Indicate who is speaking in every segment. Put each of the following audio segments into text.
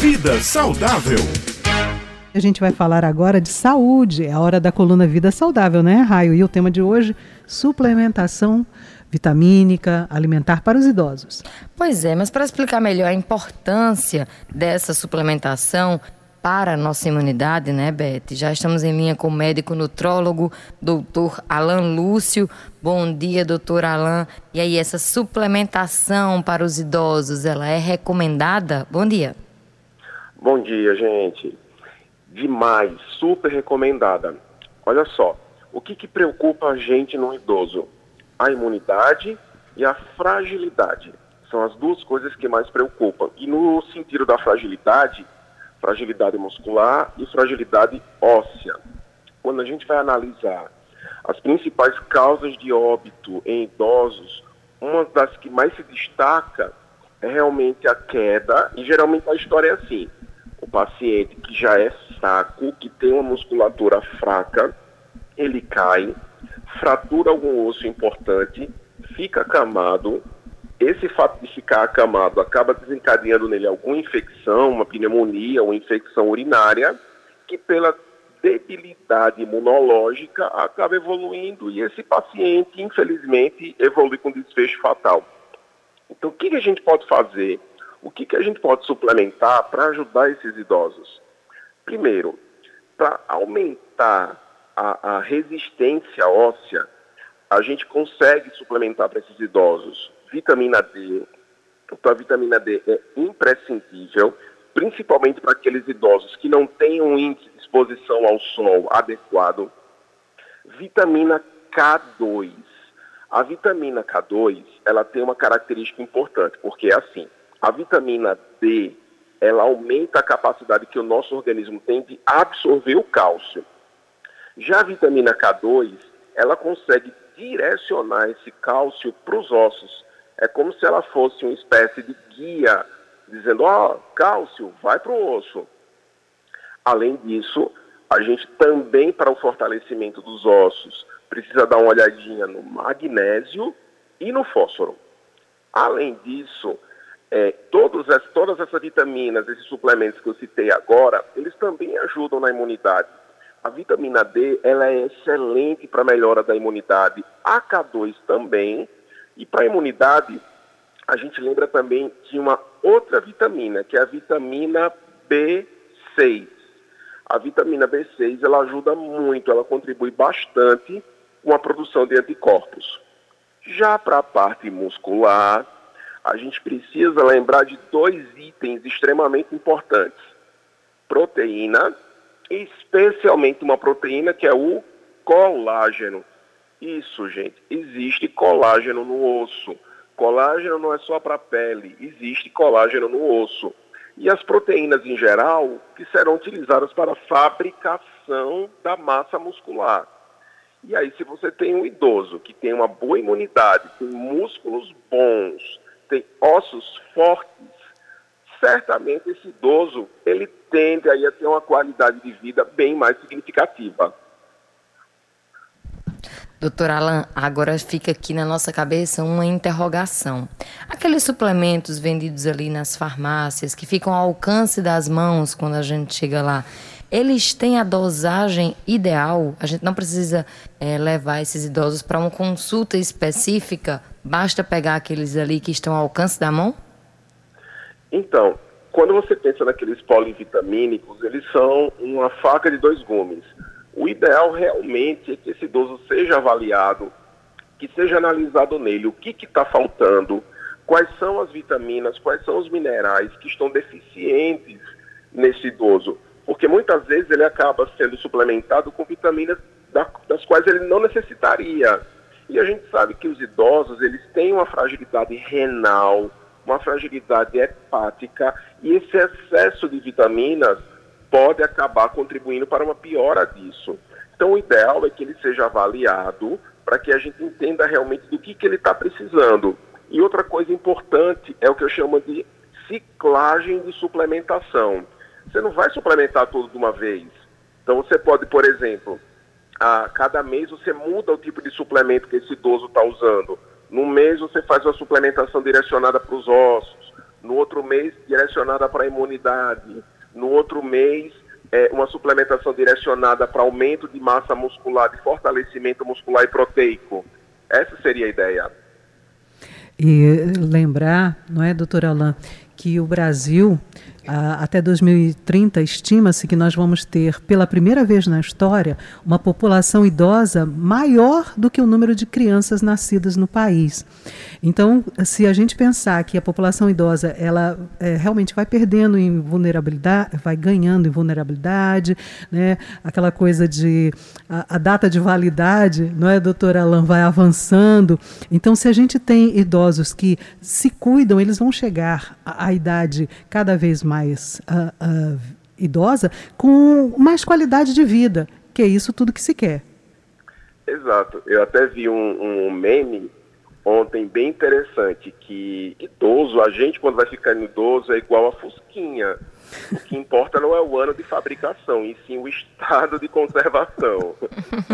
Speaker 1: Vida Saudável.
Speaker 2: A gente vai falar agora de saúde, é a hora da coluna Vida Saudável, né, Raio? E o tema de hoje, suplementação vitamínica, alimentar para os idosos.
Speaker 3: Pois é, mas para explicar melhor a importância dessa suplementação para a nossa imunidade, né, Beth? Já estamos em linha com o médico nutrólogo, doutor Alan Lúcio. Bom dia, doutor Alan. E aí, essa suplementação para os idosos, ela é recomendada? Bom dia.
Speaker 4: Bom dia, gente. Demais, super recomendada. Olha só, o que, que preocupa a gente no idoso? A imunidade e a fragilidade. São as duas coisas que mais preocupam. E no sentido da fragilidade, fragilidade muscular e fragilidade óssea. Quando a gente vai analisar as principais causas de óbito em idosos, uma das que mais se destaca é realmente a queda, e geralmente a história é assim: o paciente que já é fraco, que tem uma musculatura fraca, ele cai, fratura algum osso importante, fica acamado. Esse fato de ficar acamado acaba desencadeando nele alguma infecção, uma pneumonia, uma infecção urinária, que pela debilidade imunológica acaba evoluindo e esse paciente, infelizmente, evolui com desfecho fatal. Então, o que a gente pode fazer? O que, que a gente pode suplementar para ajudar esses idosos? Primeiro, para aumentar a, a resistência óssea, a gente consegue suplementar para esses idosos vitamina D. Então, a vitamina D é imprescindível, principalmente para aqueles idosos que não têm um índice de exposição ao sol adequado. Vitamina K2. A vitamina K2, ela tem uma característica importante, porque é assim, a vitamina D, ela aumenta a capacidade que o nosso organismo tem de absorver o cálcio. Já a vitamina K2, ela consegue direcionar esse cálcio para os ossos. É como se ela fosse uma espécie de guia, dizendo: ó, oh, cálcio, vai para o osso. Além disso, a gente também, para o fortalecimento dos ossos, precisa dar uma olhadinha no magnésio e no fósforo. Além disso, é, as, todas essas vitaminas, esses suplementos que eu citei agora, eles também ajudam na imunidade. A vitamina D ela é excelente para a melhora da imunidade. A K2 também. E para a imunidade, a gente lembra também de uma outra vitamina, que é a vitamina B6. A vitamina B6 ela ajuda muito, ela contribui bastante com a produção de anticorpos. Já para a parte muscular, a gente precisa lembrar de dois itens extremamente importantes: proteína especialmente uma proteína que é o colágeno. Isso, gente, existe colágeno no osso. Colágeno não é só para a pele, existe colágeno no osso. E as proteínas em geral que serão utilizadas para a fabricação da massa muscular. E aí, se você tem um idoso que tem uma boa imunidade, tem músculos bons, tem ossos fortes, certamente esse idoso ele tende aí a ter uma qualidade de vida bem mais significativa.
Speaker 3: Doutor Alan, agora fica aqui na nossa cabeça uma interrogação. Aqueles suplementos vendidos ali nas farmácias, que ficam ao alcance das mãos quando a gente chega lá, eles têm a dosagem ideal? A gente não precisa é, levar esses idosos para uma consulta específica? Basta pegar aqueles ali que estão ao alcance da mão?
Speaker 4: Então, quando você pensa naqueles polivitamínicos, eles são uma faca de dois gumes. O ideal realmente é que esse idoso seja avaliado, que seja analisado nele o que está faltando, quais são as vitaminas, quais são os minerais que estão deficientes nesse idoso. Porque muitas vezes ele acaba sendo suplementado com vitaminas das quais ele não necessitaria. E a gente sabe que os idosos, eles têm uma fragilidade renal, uma fragilidade hepática e esse excesso de vitaminas pode acabar contribuindo para uma piora disso. Então, o ideal é que ele seja avaliado para que a gente entenda realmente do que, que ele está precisando. E outra coisa importante é o que eu chamo de ciclagem de suplementação. Você não vai suplementar tudo de uma vez. Então, você pode, por exemplo, a cada mês você muda o tipo de suplemento que esse idoso está usando. No mês você faz uma suplementação direcionada para os ossos. no outro mês direcionada para a imunidade, no outro mês é, uma suplementação direcionada para aumento de massa muscular, de fortalecimento muscular e proteico. Essa seria a ideia.
Speaker 2: E lembrar, não é, doutor Alain, que o Brasil até 2030, estima-se que nós vamos ter, pela primeira vez na história, uma população idosa maior do que o número de crianças nascidas no país. Então, se a gente pensar que a população idosa ela é, realmente vai perdendo em vulnerabilidade, vai ganhando em vulnerabilidade, né? aquela coisa de a, a data de validade, não é, doutor Alain, vai avançando. Então, se a gente tem idosos que se cuidam, eles vão chegar à, à idade cada vez mais mais uh, uh, idosa com mais qualidade de vida, que é isso tudo que se quer.
Speaker 4: Exato. Eu até vi um, um meme ontem bem interessante que idoso, a gente quando vai ficando idoso é igual a fusquinha. O que importa não é o ano de fabricação, e sim o estado de conservação.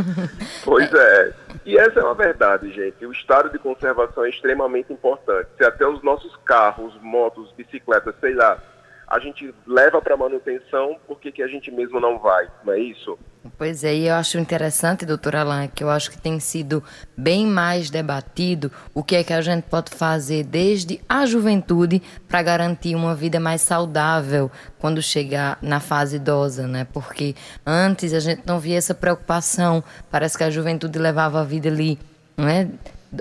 Speaker 4: pois é. E essa é uma verdade, gente. O estado de conservação é extremamente importante. Se até os nossos carros, motos, bicicletas, sei lá, a gente leva para manutenção, por que, a gente mesmo não vai? Não é isso?
Speaker 3: Pois é, e eu acho interessante, doutor Alain, que eu acho que tem sido bem mais debatido o que é que a gente pode fazer desde a juventude para garantir uma vida mais saudável quando chegar na fase idosa, né? Porque antes a gente não via essa preocupação, parece que a juventude levava a vida ali, não é?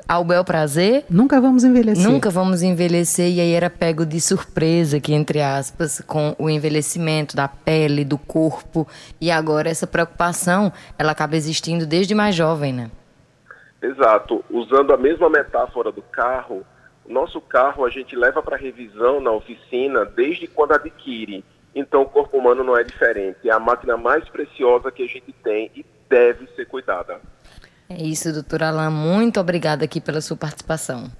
Speaker 3: Ao bel prazer.
Speaker 2: Nunca vamos envelhecer.
Speaker 3: Nunca vamos envelhecer e aí era pego de surpresa, que entre aspas, com o envelhecimento da pele, do corpo. E agora essa preocupação, ela acaba existindo desde mais jovem, né?
Speaker 4: Exato. Usando a mesma metáfora do carro, o nosso carro a gente leva para revisão na oficina desde quando adquire. Então o corpo humano não é diferente. É a máquina mais preciosa que a gente tem e deve ser cuidada.
Speaker 3: É isso, doutora Alain. Muito obrigada aqui pela sua participação.